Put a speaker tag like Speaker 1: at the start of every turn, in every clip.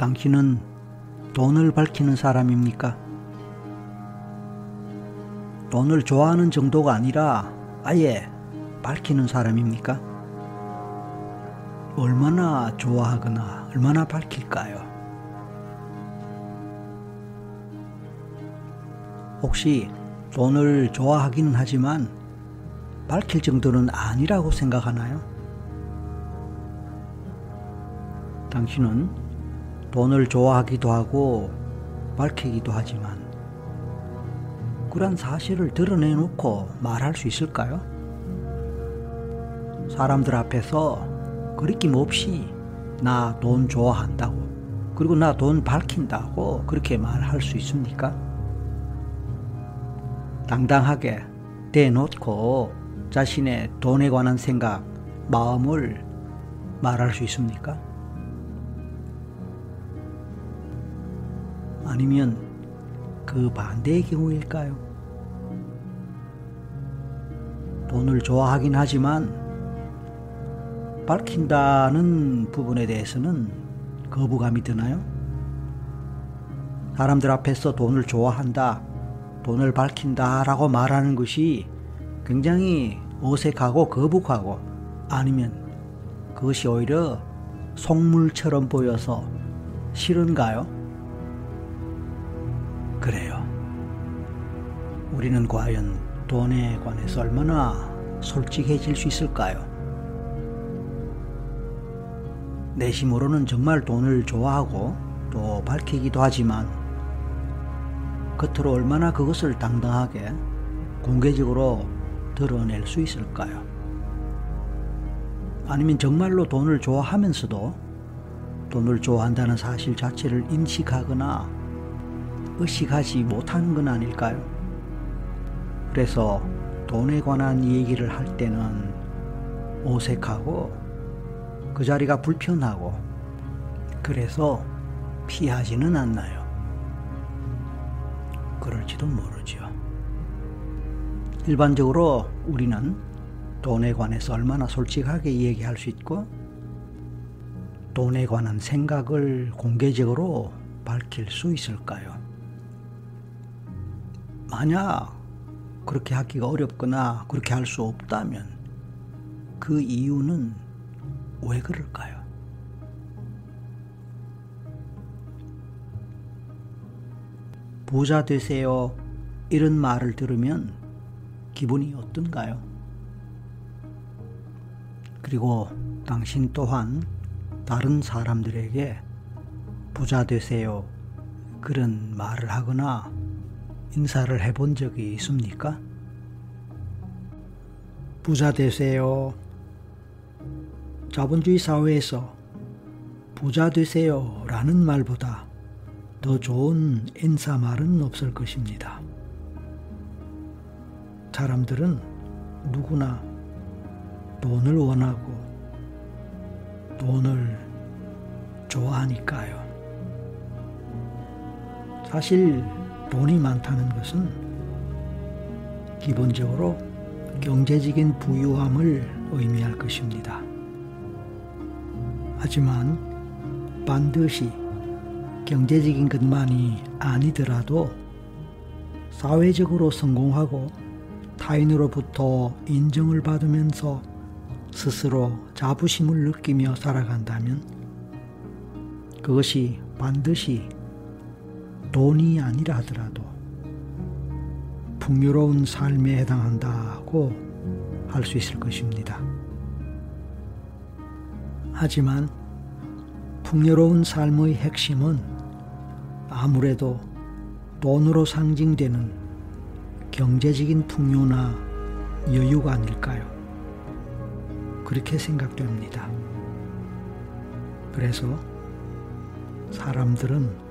Speaker 1: 당신은 돈을 밝히는 사람입니까? 돈을 좋아하는 정도가 아니라 아예 밝히는 사람입니까? 얼마나 좋아하거나 얼마나 밝힐까요? 혹시 돈을 좋아하기는 하지만 밝힐 정도는 아니라고 생각하나요? 당신은 돈을 좋아하기도 하고 밝히기도 하지만 그런 사실을 드러내놓고 말할 수 있을까요? 사람들 앞에서 거리낌 없이 나 돈 좋아한다고 그리고 나 돈 밝힌다고 그렇게 말할 수 있습니까? 당당하게 대놓고 자신의 돈에 관한 생각, 마음을 말할 수 있습니까? 아니면 그 반대의 경우일까요? 돈을 좋아하긴 하지만 밝힌다는 부분에 대해서는 거부감이 드나요? 사람들 앞에서 돈을 좋아한다, 돈을 밝힌다 라고 말하는 것이 굉장히 어색하고 거북하고 아니면 그것이 오히려 속물처럼 보여서 싫은가요? 우리는 과연 돈에 관해서 얼마나 솔직해질 수 있을까요? 내심으로는 정말 돈을 좋아하고 또 밝히기도 하지만 겉으로 얼마나 그것을 당당하게 공개적으로 드러낼 수 있을까요? 아니면 정말로 돈을 좋아하면서도 돈을 좋아한다는 사실 자체를 인식하거나 의식하지 못하는 건 아닐까요? 그래서 돈에 관한 얘기를 할 때는 어색하고 그 자리가 불편하고 그래서 피하지는 않나요? 그럴지도 모르죠. 일반적으로 우리는 돈에 관해서 얼마나 솔직하게 얘기할 수 있고 돈에 관한 생각을 공개적으로 밝힐 수 있을까요? 만약 그렇게 하기가 어렵거나 그렇게 할 수 없다면 그 이유는 왜 그럴까요? 부자 되세요. 이런 말을 들으면 기분이 어떤가요? 그리고 당신 또한 다른 사람들에게 부자 되세요. 그런 말을 하거나 인사를 해본 적이 있습니까? 부자 되세요. 자본주의 사회에서 부자 되세요 라는 말보다 더 좋은 인사말은 없을 것입니다. 사람들은 누구나 돈을 원하고 돈을 좋아하니까요. 사실 돈이 많다는 것은 기본적으로 경제적인 부유함을 의미할 것입니다. 하지만 반드시 경제적인 것만이 아니더라도 사회적으로 성공하고 타인으로부터 인정을 받으면서 스스로 자부심을 느끼며 살아간다면 그것이 반드시 돈이 아니라 하더라도 풍요로운 삶에 해당한다고 할 수 있을 것입니다. 하지만 풍요로운 삶의 핵심은 아무래도 돈으로 상징되는 경제적인 풍요나 여유가 아닐까요? 그렇게 생각됩니다. 그래서 사람들은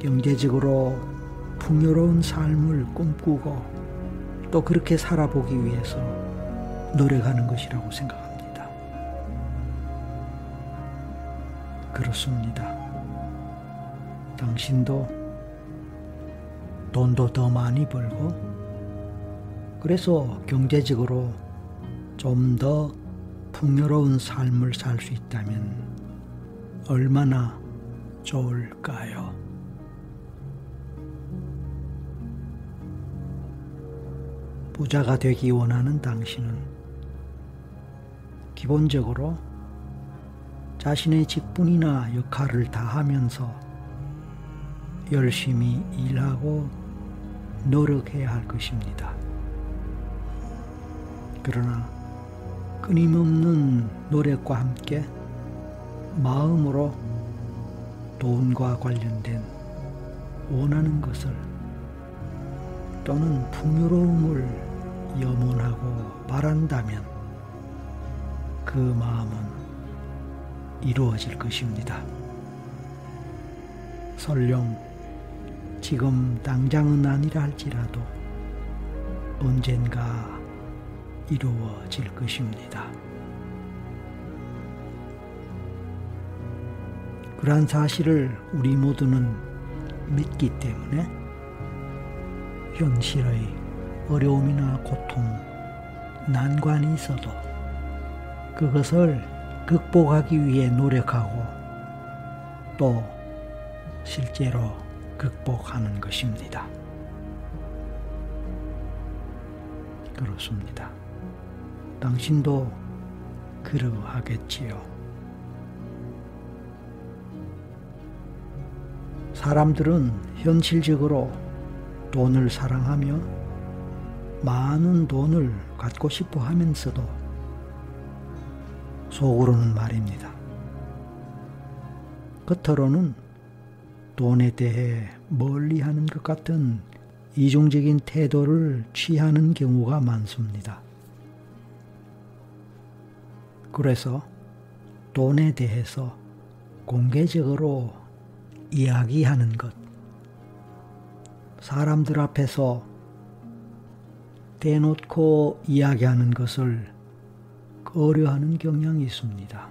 Speaker 1: 경제적으로 풍요로운 삶을 꿈꾸고 또 그렇게 살아보기 위해서 노력하는 것이라고 생각합니다. 그렇습니다. 당신도 돈도 더 많이 벌고 그래서 경제적으로 좀 더 풍요로운 삶을 살 수 있다면 얼마나 좋을까요? 부자가 되기 원하는 당신은 기본적으로 자신의 직분이나 역할을 다하면서 열심히 일하고 노력해야 할 것입니다. 그러나 끊임없는 노력과 함께 마음으로 돈과 관련된 원하는 것을 또는 풍요로움을 염원하고 바란다면 그 마음은 이루어질 것입니다. 설령 지금 당장은 아니라 할지라도 언젠가 이루어질 것입니다. 그러한 사실을 우리 모두는 믿기 때문에 현실의 어려움이나 고통, 난관이 있어도 그것을 극복하기 위해 노력하고 또 실제로 극복하는 것입니다. 그렇습니다. 당신도 그러하겠지요. 사람들은 현실적으로 돈을 사랑하며 많은 돈을 갖고 싶어 하면서도 속으로는 말입니다. 겉으로는 돈에 대해 멀리 하는 것 같은 이중적인 태도를 취하는 경우가 많습니다. 그래서 돈에 대해서 공개적으로 이야기하는 것, 사람들 앞에서 대놓고 이야기하는 것을 꺼려하는 경향이 있습니다.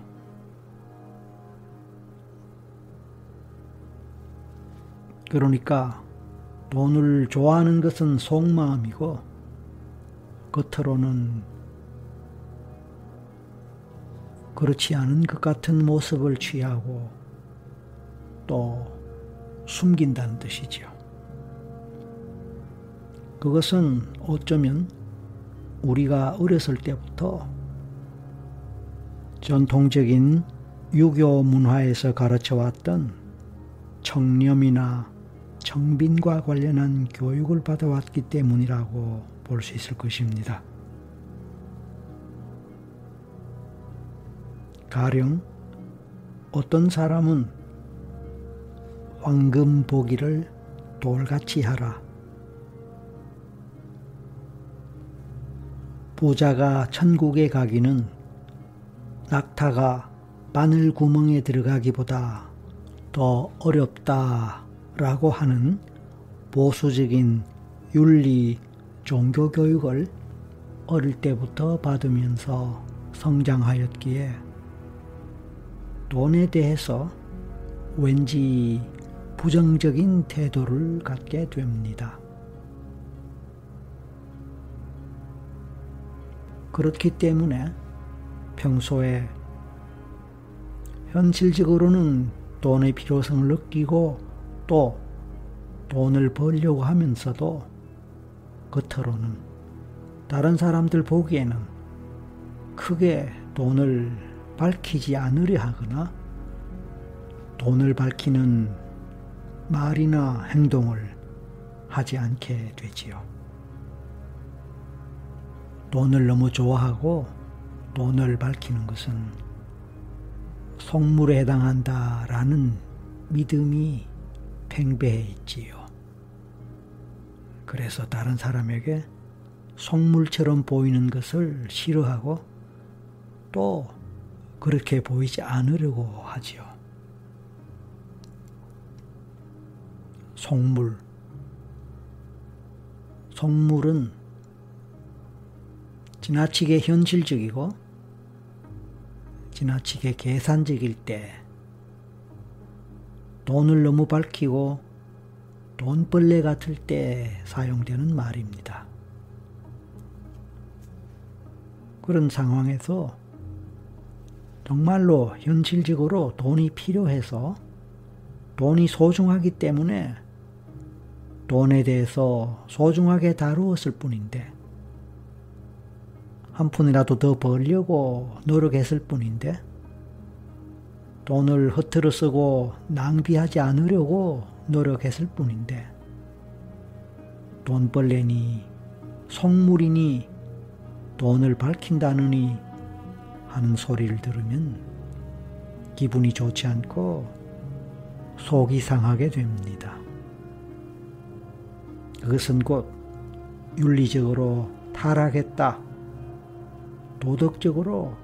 Speaker 1: 그러니까 돈을 좋아하는 것은 속마음이고 겉으로는 그렇지 않은 것 같은 모습을 취하고 또 숨긴다는 뜻이죠. 그것은 어쩌면 우리가 어렸을 때부터 전통적인 유교 문화에서 가르쳐 왔던 청렴이나 청빈과 관련한 교육을 받아왔기 때문이라고 볼 수 있을 것입니다. 가령 어떤 사람은 황금 보기를 돌같이 하라. 부자가 천국에 가기는 낙타가 바늘 구멍에 들어가기보다 더 어렵다라고 하는 보수적인 윤리 종교 교육을 어릴 때부터 받으면서 성장하였기에 돈에 대해서 왠지 부정적인 태도를 갖게 됩니다. 그렇기 때문에 평소에 현실적으로는 돈의 필요성을 느끼고 또 돈을 벌려고 하면서도 겉으로는 다른 사람들 보기에는 크게 돈을 밝히지 않으려 하거나 돈을 밝히는 말이나 행동을 하지 않게 되지요. 돈을 너무 좋아하고 돈을 밝히는 것은 속물에 해당한다라는 믿음이 팽배해 있지요. 그래서 다른 사람에게 속물처럼 보이는 것을 싫어하고 또 그렇게 보이지 않으려고 하지요. 속물. 속물은 지나치게 현실적이고 지나치게 계산적일 때 돈을 너무 밝히고 돈벌레 같을 때 사용되는 말입니다. 그런 상황에서 정말로 현실적으로 돈이 필요해서 돈이 소중하기 때문에 돈에 대해서 소중하게 다루었을 뿐인데, 한 푼이라도 더 벌려고 노력했을 뿐인데, 돈을 허투루 쓰고 낭비하지 않으려고 노력했을 뿐인데, 돈벌레니, 속물이니, 돈을 밝힌다느니 하는 소리를 들으면 기분이 좋지 않고 속이 상하게 됩니다. 그것은 곧 윤리적으로 타락했다. 도덕적으로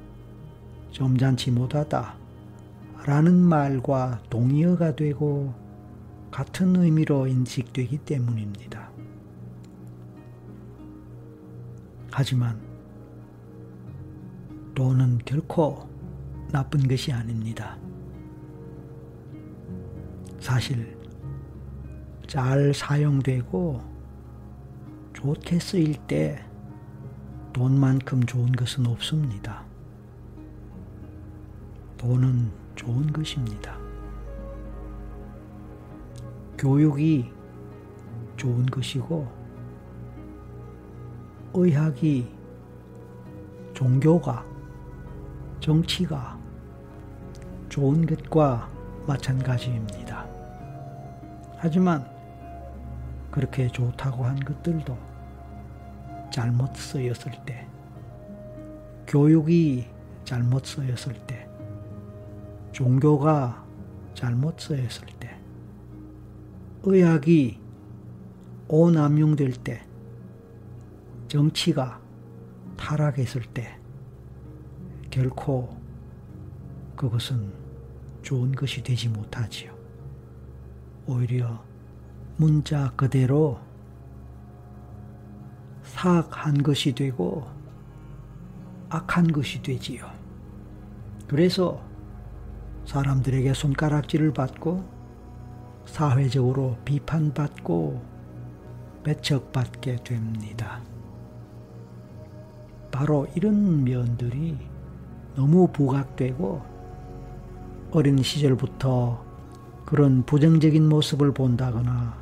Speaker 1: 점잖지 못하다. 라는 말과 동의어가 되고 같은 의미로 인식되기 때문입니다. 하지만 돈은 결코 나쁜 것이 아닙니다. 사실 잘 사용되고 좋게 쓰일 때 돈만큼 좋은 것은 없습니다. 돈은 좋은 것입니다. 교육이 좋은 것이고, 의학이, 종교가, 정치가 좋은 것과 마찬가지입니다. 하지만 그렇게 좋다고 한 것들도 잘못 쓰였을 때, 교육이 잘못 쓰였을 때, 종교가 잘못 쓰였을 때, 의학이 오남용될 때, 정치가 타락했을 때, 결코 그것은 좋은 것이 되지 못하지요. 오히려 문자 그대로 사악한 것이 되고 악한 것이 되지요. 그래서 사람들에게 손가락질을 받고 사회적으로 비판받고 배척받게 됩니다. 바로 이런 면들이 너무 부각되고 어린 시절부터 그런 부정적인 모습을 본다거나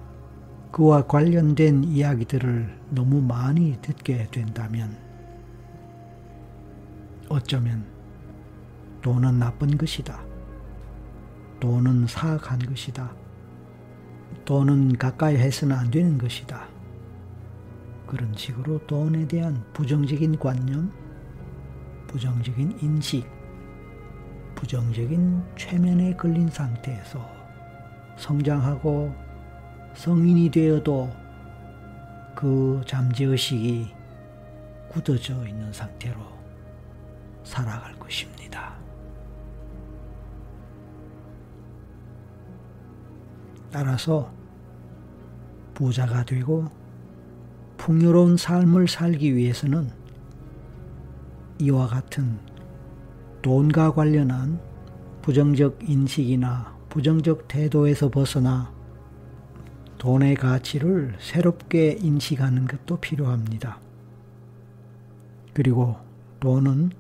Speaker 1: 그와 관련된 이야기들을 너무 많이 듣게 된다면 어쩌면 돈은 나쁜 것이다. 돈은 사악한 것이다. 돈은 가까이 해서는 안 되는 것이다. 그런 식으로 돈에 대한 부정적인 관념, 부정적인 인식, 부정적인 최면에 걸린 상태에서 성장하고 성인이 되어도 그 잠재의식이 굳어져 있는 상태로 살아갈 것입니다. 따라서 부자가 되고 풍요로운 삶을 살기 위해서는 이와 같은 돈과 관련한 부정적 인식이나 부정적 태도에서 벗어나 돈의 가치를 새롭게 인식하는 것도 필요합니다. 그리고 돈은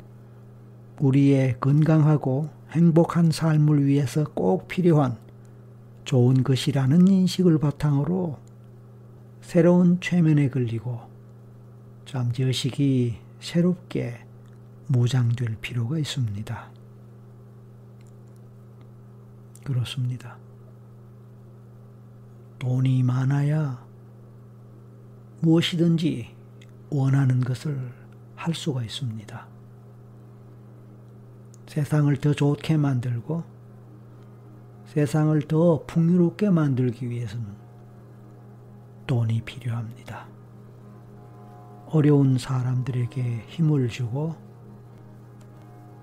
Speaker 1: 우리의 건강하고 행복한 삶을 위해서 꼭 필요한 좋은 것이라는 인식을 바탕으로 새로운 최면에 걸리고 잠재의식이 새롭게 무장될 필요가 있습니다. 그렇습니다. 돈이 많아야 무엇이든지 원하는 것을 할 수가 있습니다. 세상을 더 좋게 만들고 세상을 더 풍요롭게 만들기 위해서는 돈이 필요합니다. 어려운 사람들에게 힘을 주고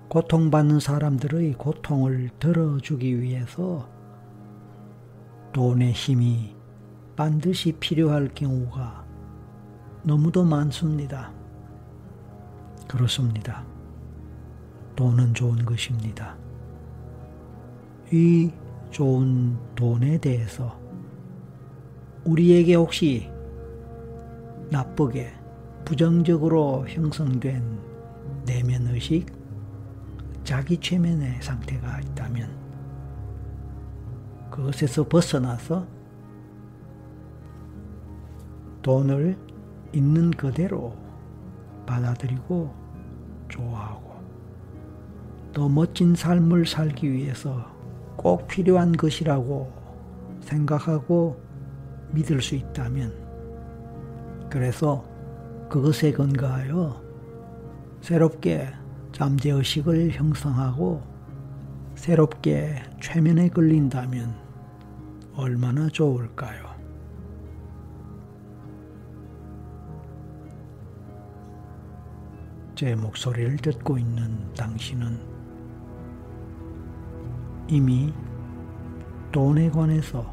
Speaker 1: 고통받는 사람들의 고통을 덜어주기 위해서 돈의 힘이 반드시 필요할 경우가 너무도 많습니다. 그렇습니다. 돈은 좋은 것입니다. 이 좋은 돈에 대해서 우리에게 혹시 나쁘게 부정적으로 형성된 내면의식, 자기 최면의 상태가 있다면 그것에서 벗어나서 돈을 있는 그대로 받아들이고 좋아하고 더 멋진 삶을 살기 위해서 꼭 필요한 것이라고 생각하고 믿을 수 있다면 그래서 그것에 근거하여 새롭게 잠재의식을 형성하고 새롭게 최면에 걸린다면 얼마나 좋을까요? 제 목소리를 듣고 있는 당신은 이미 돈에 관해서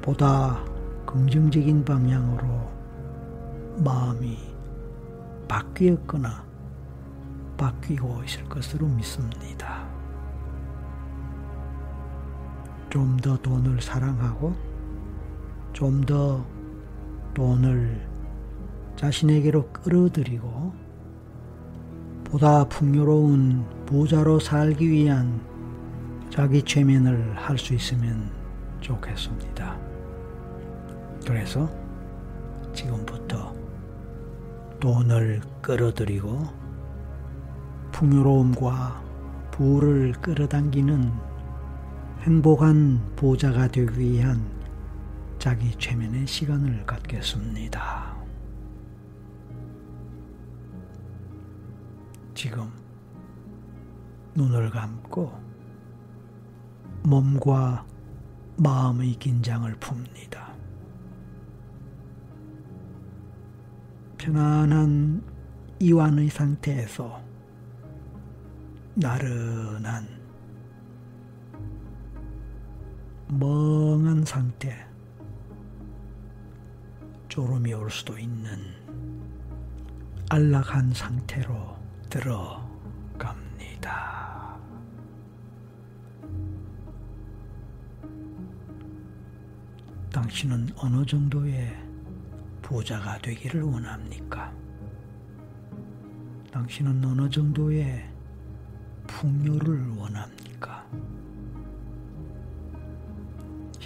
Speaker 1: 보다 긍정적인 방향으로 마음이 바뀌었거나 바뀌고 있을 것으로 믿습니다. 좀 더 돈을 사랑하고 좀 더 돈을 자신에게로 끌어들이고 보다 풍요로운 부자로 살기 위한 자기 최면을 할 수 있으면 좋겠습니다. 그래서 지금부터 돈을 끌어들이고 풍요로움과 부를 끌어당기는 행복한 부자가 되기 위한 자기 최면의 시간을 갖겠습니다. 지금 눈을 감고 몸과 마음의 긴장을 풉니다. 편안한 이완의 상태에서 나른한 멍한 상태 졸음이 올 수도 있는 안락한 상태로 들어갑니다. 당신은 어느 정도의 부자가 되기를 원합니까? 당신은 어느 정도의 풍요를 원합니까?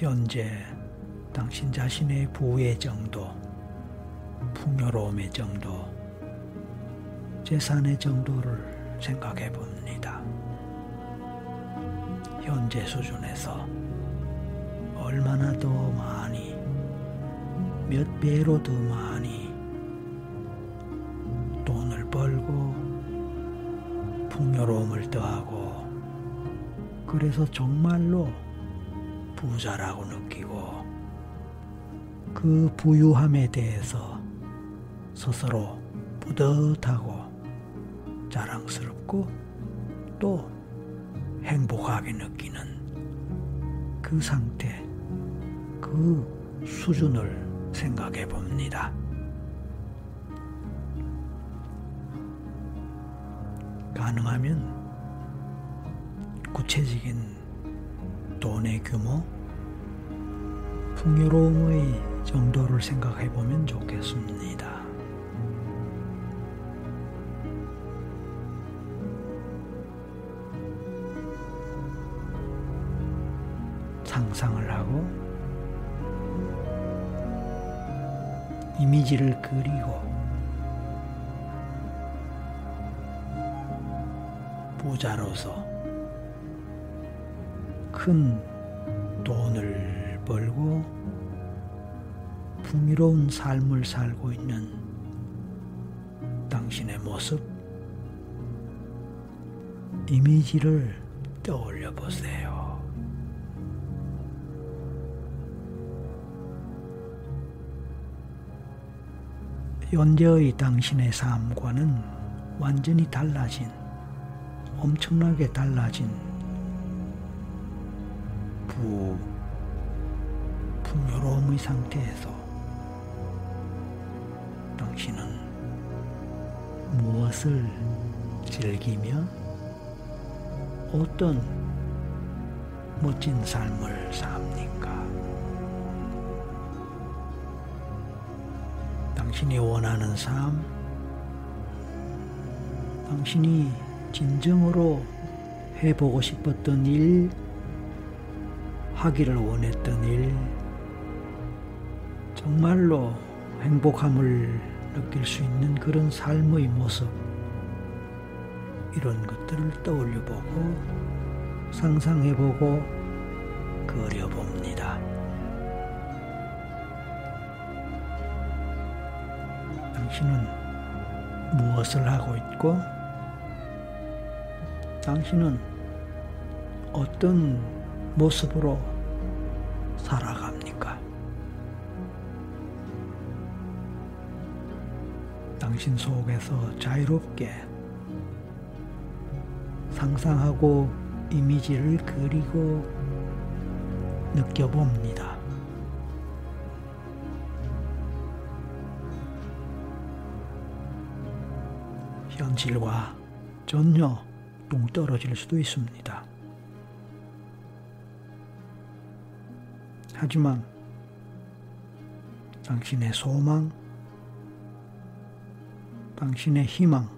Speaker 1: 현재 당신 자신의 부의 정도, 풍요로움의 정도, 재산의 정도를 생각해 봅니다. 현재 수준에서 얼마나 더 많이, 몇 배로 더 많이 돈을 벌고 풍요로움을 더하고 그래서 정말로 부자라고 느끼고 그 부유함에 대해서 스스로 뿌듯하고 자랑스럽고 또 행복하게 느끼는 그 상태, 그 수준을 생각해 봅니다. 가능하면 구체적인 돈의 규모, 풍요로움의 정도를 생각해 보면 좋겠습니다. 상상을 하고 이미지를 그리고 부자로서 큰 돈을 벌고 풍요로운 삶을 살고 있는 당신의 모습, 이미지를 떠올려 보세요. 현재의 당신의 삶과는 완전히 달라진, 엄청나게 달라진 부, 풍요로움의 상태에서 당신은 무엇을 즐기며 어떤 멋진 삶을 삽니까? 당신이 원하는 삶, 당신이 진정으로 해보고 싶었던 일, 하기를 원했던 일, 정말로 행복함을 느낄 수 있는 그런 삶의 모습, 이런 것들을 떠올려 보고, 상상해 보고, 그려 봅니다. 당신은 무엇을 하고 있고, 당신은 어떤 모습으로 살아갑니까? 당신 속에서 자유롭게 상상하고 이미지를 그리고 느껴봅니다. 현실과 전혀 동떨어질 수도 있습니다. 하지만 당신의 소망, 당신의 희망,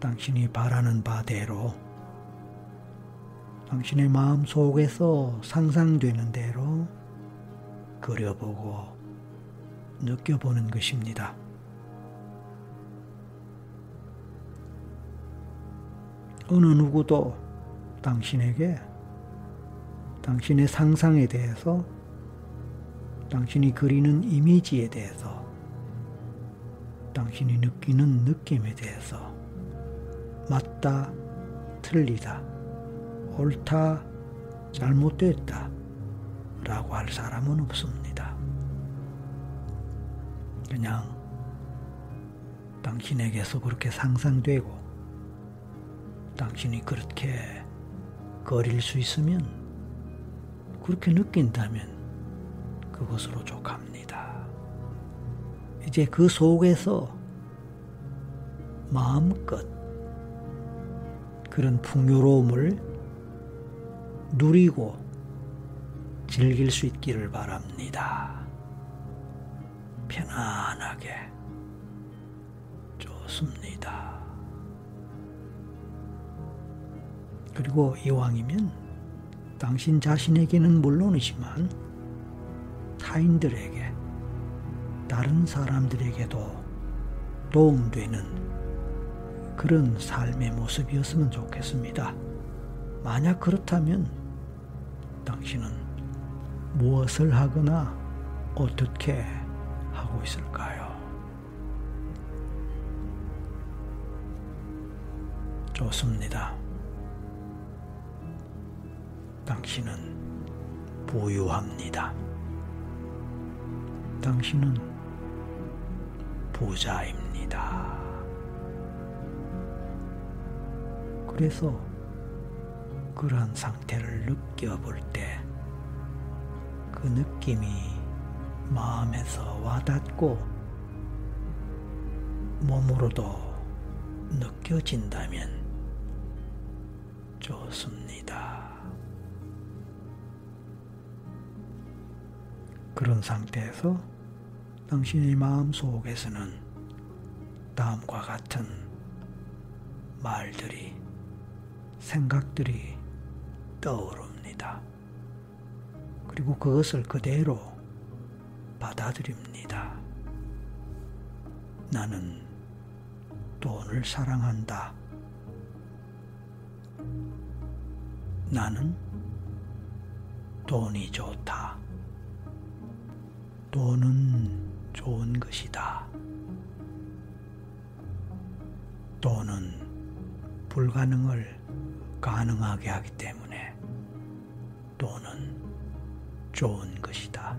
Speaker 1: 당신이 바라는 바대로 당신의 마음 속에서 상상되는 대로 그려보고 느껴보는 것입니다. 어느 누구도 당신에게 당신의 상상에 대해서 당신이 그리는 이미지에 대해서 당신이 느끼는 느낌에 대해서 맞다, 틀리다, 옳다, 잘못됐다 라고 할 사람은 없습니다. 그냥 당신에게서 그렇게 상상되고 당신이 그렇게 거릴 수 있으면 그렇게 느낀다면 그것으로 족합니다. 이제 그 속에서 마음껏 그런 풍요로움을 누리고 즐길 수 있기를 바랍니다. 편안하게 좋습니다. 그리고 이왕이면 당신 자신에게는 물론이지만 타인들에게 다른 사람들에게도 도움되는 그런 삶의 모습이었으면 좋겠습니다. 만약 그렇다면 당신은 무엇을 하거나 어떻게 하고 있을까요? 좋습니다. 당신은 부유합니다. 당신은 부자입니다. 그래서 그러한 상태를 느껴볼 때 그 느낌이 마음에서 와닿고 몸으로도 느껴진다면 좋습니다. 그런 상태에서 당신의 마음 속에서는 다음과 같은 말들이 생각들이 떠오릅니다. 그리고 그것을 그대로 받아들입니다. 나는 돈을 사랑한다. 나는 돈이 좋다. 돈은 좋은 것이다. 돈은 불가능을 가능하게 하기 때문에 돈은 좋은 것이다.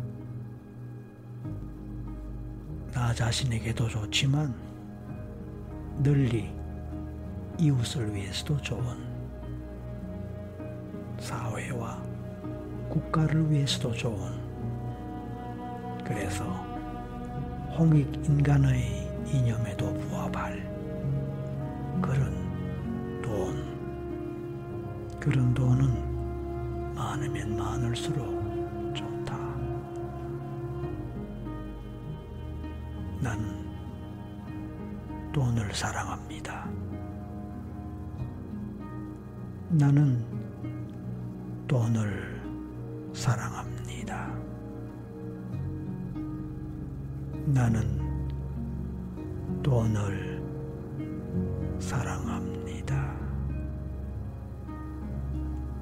Speaker 1: 나 자신에게도 좋지만 널리 이웃을 위해서도 좋은 사회와 국가를 위해서도 좋은 그래서 홍익 인간의 이념에도 부합할 그런 그런 돈은 많으면 많을수록 좋다. 나는 돈을 사랑합니다. 나는 돈을 사랑합니다. 나는 돈을 사랑합니다.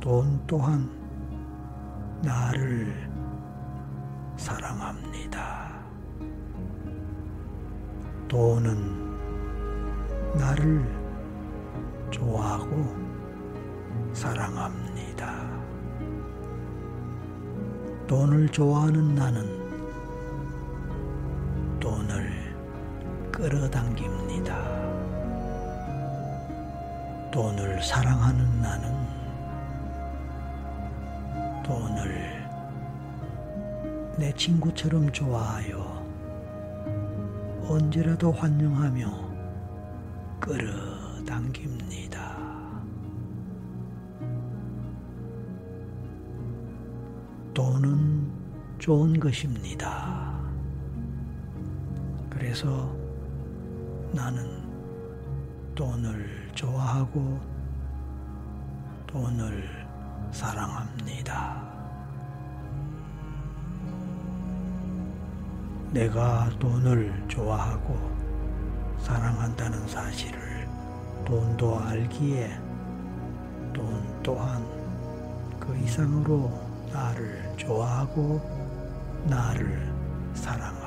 Speaker 1: 돈 또한 나를 사랑합니다. 돈은 나를 좋아하고 사랑합니다. 돈을 좋아하는 나는 돈을 끌어당깁니다. 돈을 사랑하는 나는 돈을 내 친구처럼 좋아하여 언제라도 환영하며 끌어당깁니다. 돈은 좋은 것입니다. 그래서 나는 돈을 좋아하고 돈을 사랑합니다. 내가 돈을 좋아하고 사랑한다는 사실을 돈도 알기에 돈 또한 그 이상으로 나를 좋아하고 나를 사랑합니다.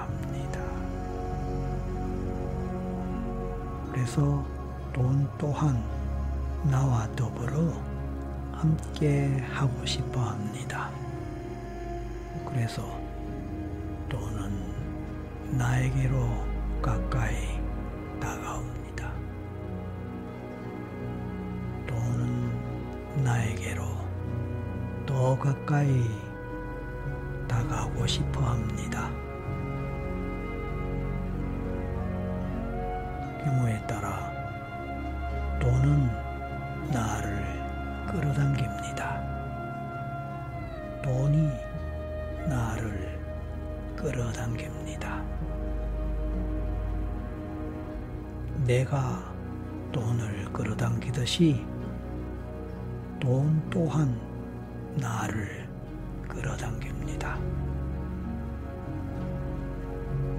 Speaker 1: 그래서 돈 또한 나와 더불어 함께 하고 싶어 합니다. 그래서 돈은 나에게로 가까이 다가옵니다. 돈은 나에게로 더 가까이 다가오고 싶어 합니다. 경우에 따라 돈은 나를 끌어당깁니다. 돈이 나를 끌어당깁니다. 내가 돈을 끌어당기듯이 돈 또한 나를 끌어당깁니다.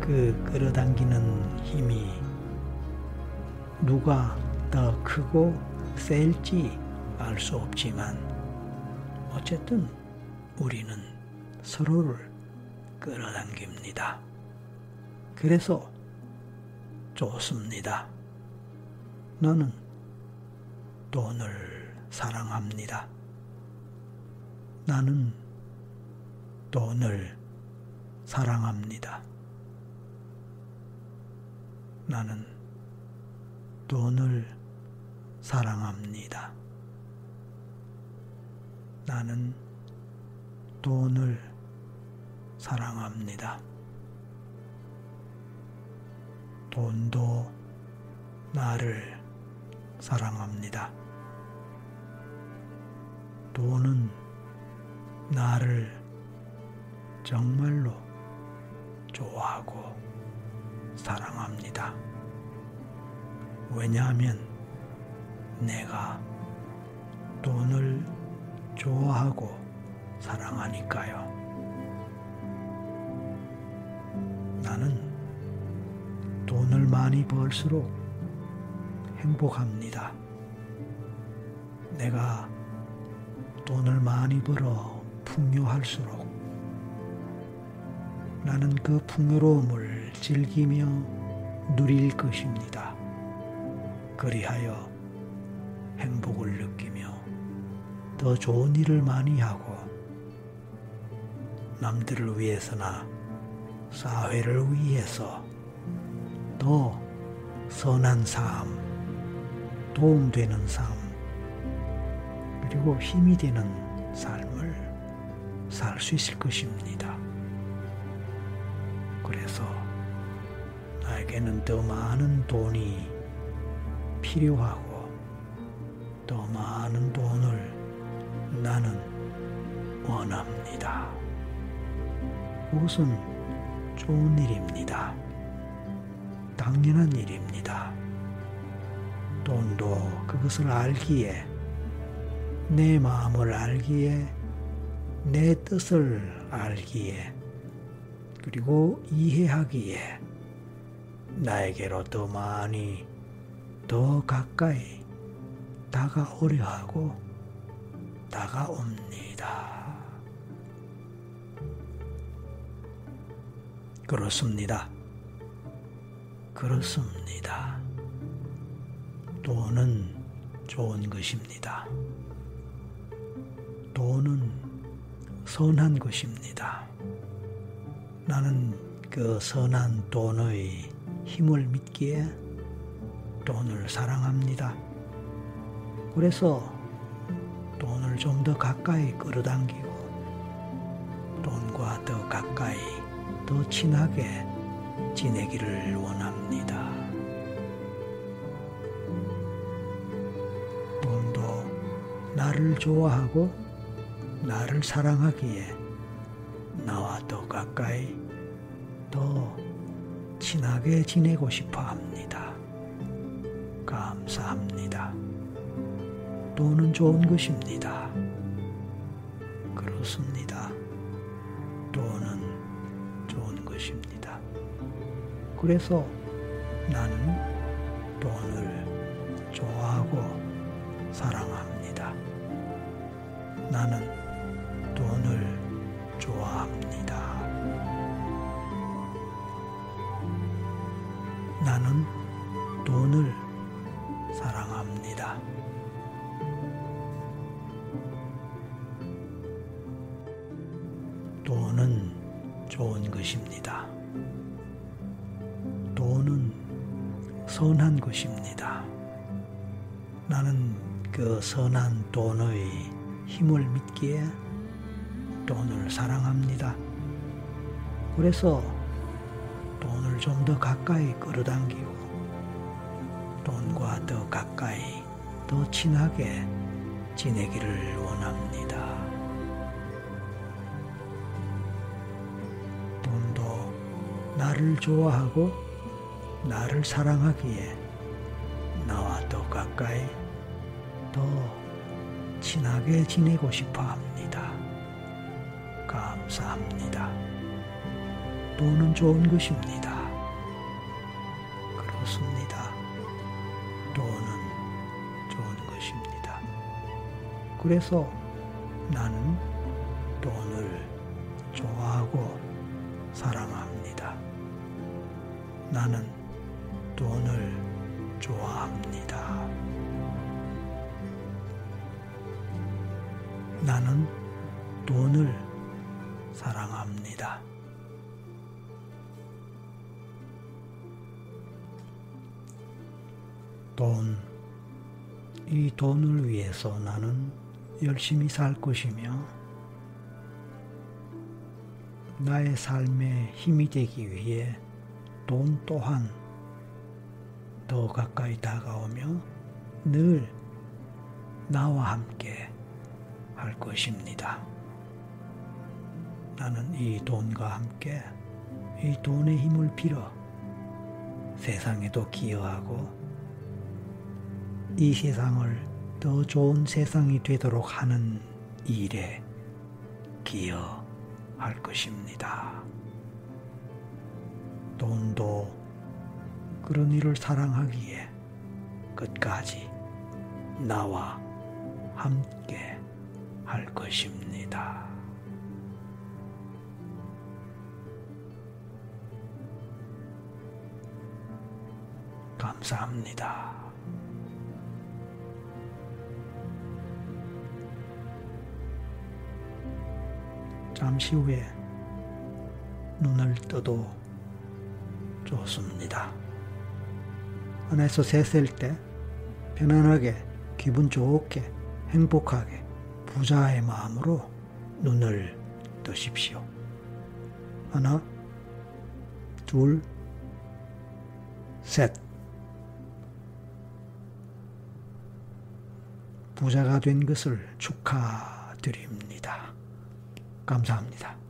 Speaker 1: 그 끌어당기는 힘이 누가 더 크고 셀지 알 수 없지만 어쨌든 우리는 서로를 끌어당깁니다. 그래서 좋습니다. 나는 돈을 사랑합니다. 나는 돈을 사랑합니다. 나는 돈을 사랑합니다. 나는 돈을 사랑합니다. 돈도 나를 사랑합니다. 돈은 나를 정말로 좋아하고 사랑합니다. 왜냐하면 내가 돈을 좋아하고 사랑하니까요. 나는 돈을 많이 벌수록 행복합니다. 내가 돈을 많이 벌어 풍요할수록 나는 그 풍요로움을 즐기며 누릴 것입니다. 그리하여 행복을 느끼며 더 좋은 일을 많이 하고 남들을 위해서나 사회를 위해서 더 선한 삶, 도움되는 삶, 그리고 힘이 되는 삶을 살 수 있을 것입니다. 그래서 나에게는 더 많은 돈이 필요하고 더 많은 돈을 나는 원합니다. 그것은 좋은 일입니다. 당연한 일입니다. 돈도 그것을 알기에 내 마음을 알기에 내 뜻을 알기에 그리고 이해하기에 나에게로 더 많이 더 가까이 다가오려 하고 다가옵니다. 그렇습니다. 그렇습니다. 돈은 좋은 것입니다. 돈은 선한 것입니다. 나는 그 선한 돈의 힘을 믿기에 돈을 사랑합니다. 그래서 돈을 좀 더 가까이 끌어당기고 돈과 더 가까이 더 친하게 지내기를 원합니다. 돈도 나를 좋아하고 나를 사랑하기에 나와 더 가까이 더 친하게 지내고 싶어 합니다. 감사합니다. 돈은 좋은 것입니다. 그렇습니다. 돈은 좋은 것입니다. 그래서 나는 돈을 좋아하고 사랑합니다. 나는 돈을 좋아합니다. 나는 돈을 사랑합니다. 돈은 좋은 것입니다. 돈은 선한 것입니다. 나는 그 선한 돈의 힘을 믿기에 돈을 사랑합니다. 그래서 돈을 좀 더 가까이 끌어당기고 돈과 더 가까이 더 친하게 지내기를 원합니다. 돈도 나를 좋아하고 나를 사랑하기에 나와 더 가까이 더 친하게 지내고 싶어 합니다. 감사합니다. 돈은 좋은 것입니다. 그렇습니다. 그래서 나는 돈을 좋아하고 사랑합니다. 나는 돈을 좋아합니다. 나는 돈을 사랑합니다. 돈, 이 돈을 위해서 나는 열심히 살 것이며 나의 삶에 힘이 되기 위해 돈 또한 더 가까이 다가오며 늘 나와 함께 할 것입니다. 나는 이 돈과 함께 이 돈의 힘을 빌어 세상에도 기여하고 이 세상을 더 좋은 세상이 되도록 하는 일에 기여할 것입니다. 돈도 그런 일을 사랑하기에 끝까지 나와 함께 할 것입니다. 감사합니다. 잠시 후에 눈을 떠도 좋습니다. 안에서 셋을 때 편안하게 기분 좋게 행복하게 부자의 마음으로 눈을 뜨십시오. 하나, 둘, 셋. 부자가 된 것을 축하드립니다. 감사합니다.